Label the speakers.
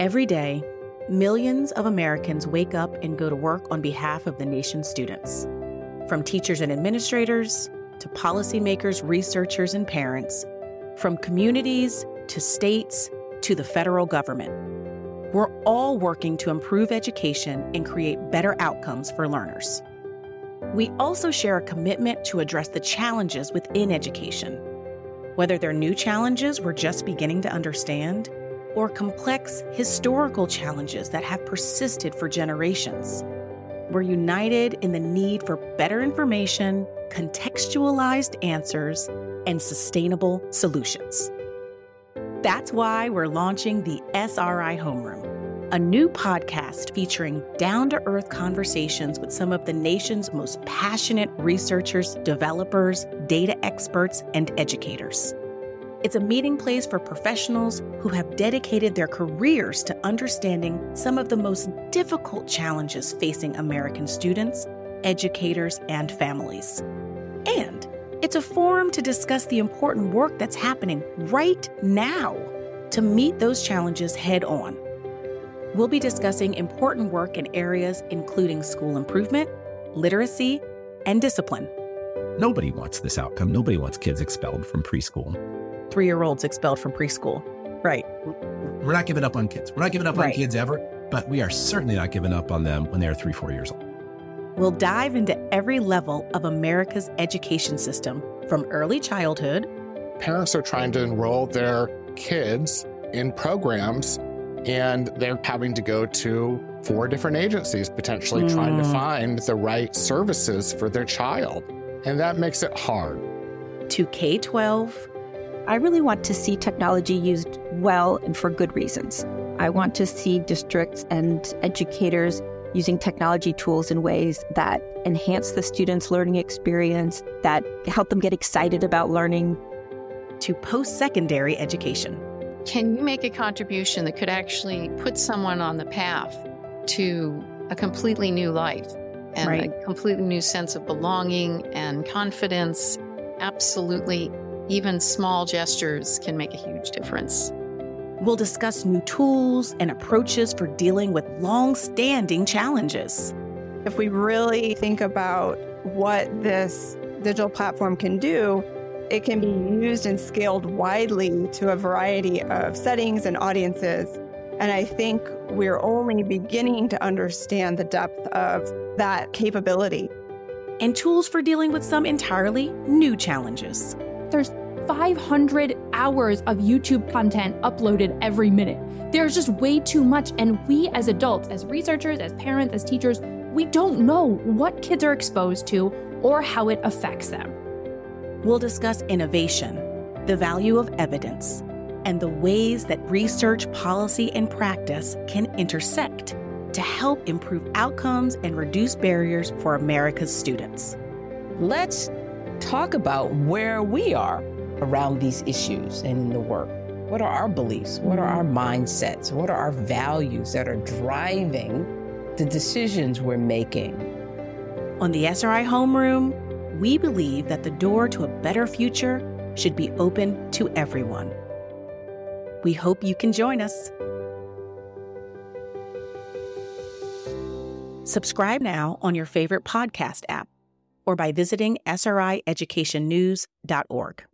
Speaker 1: Every day, millions of Americans wake up and go to work on behalf of the nation's students. From teachers and administrators to policymakers, researchers, and parents, from communities to states to the federal government. We're all working to improve education and create better outcomes for learners. We also share a commitment to address the challenges within education, whether they're new challenges we're just beginning to understand or complex historical challenges that have persisted for generations. We're united in the need for better information, contextualized answers, and sustainable solutions. That's why we're launching the SRI Homeroom, a new podcast featuring down to earth conversations with some of the nation's most passionate researchers, developers, data experts, and educators. It's a meeting place for professionals who have dedicated their careers to understanding some of the most difficult challenges facing American students, educators, and families. And it's a forum to discuss the important work that's happening right now to meet those challenges head on. We'll be discussing important work in areas including school improvement, literacy, and discipline.
Speaker 2: Nobody wants this outcome. Nobody wants kids expelled from preschool
Speaker 1: three year olds expelled from preschool. Right.
Speaker 2: We're not giving up on kids. We're not giving up right. on kids ever, but we are certainly not giving up on them when they're three, four years old.
Speaker 1: We'll dive into every level of America's education system from early childhood.
Speaker 3: Parents are trying to enroll their kids in programs and they're having to go to four different agencies, potentially mm. trying to find the right services for their child. And that makes it hard.
Speaker 1: To K 12
Speaker 4: I really want to see technology used well and for good reasons. I want to see districts and educators using technology tools in ways that enhance the students' learning experience, that help them get excited about learning.
Speaker 1: To post secondary education.
Speaker 5: Can you make a contribution that could actually put someone on the path to a completely new life and right. a completely new sense of belonging and confidence? Absolutely even small gestures can make a huge difference.
Speaker 1: We'll discuss new tools and approaches for dealing with long standing challenges.
Speaker 6: If we really think about what this digital platform can do, it can be used and scaled widely to a variety of settings and audiences. And I think we're only beginning to understand the depth of that capability.
Speaker 1: And tools for dealing with some entirely new challenges.
Speaker 7: There's 500 hours of YouTube content uploaded every minute. There's just way too much. And we, as adults, as researchers, as parents, as teachers, we don't know what kids are exposed to or how it affects them.
Speaker 1: We'll discuss innovation, the value of evidence, and the ways that research, policy, and practice can intersect to help improve outcomes and reduce barriers for America's students.
Speaker 8: Let's talk about where we are around these issues and in the work. What are our beliefs? What are our mindsets? What are our values that are driving the decisions we're making?
Speaker 1: On the SRI Homeroom, we believe that the door to a better future should be open to everyone. We hope you can join us. Subscribe now on your favorite podcast app or by visiting srieducationnews.org.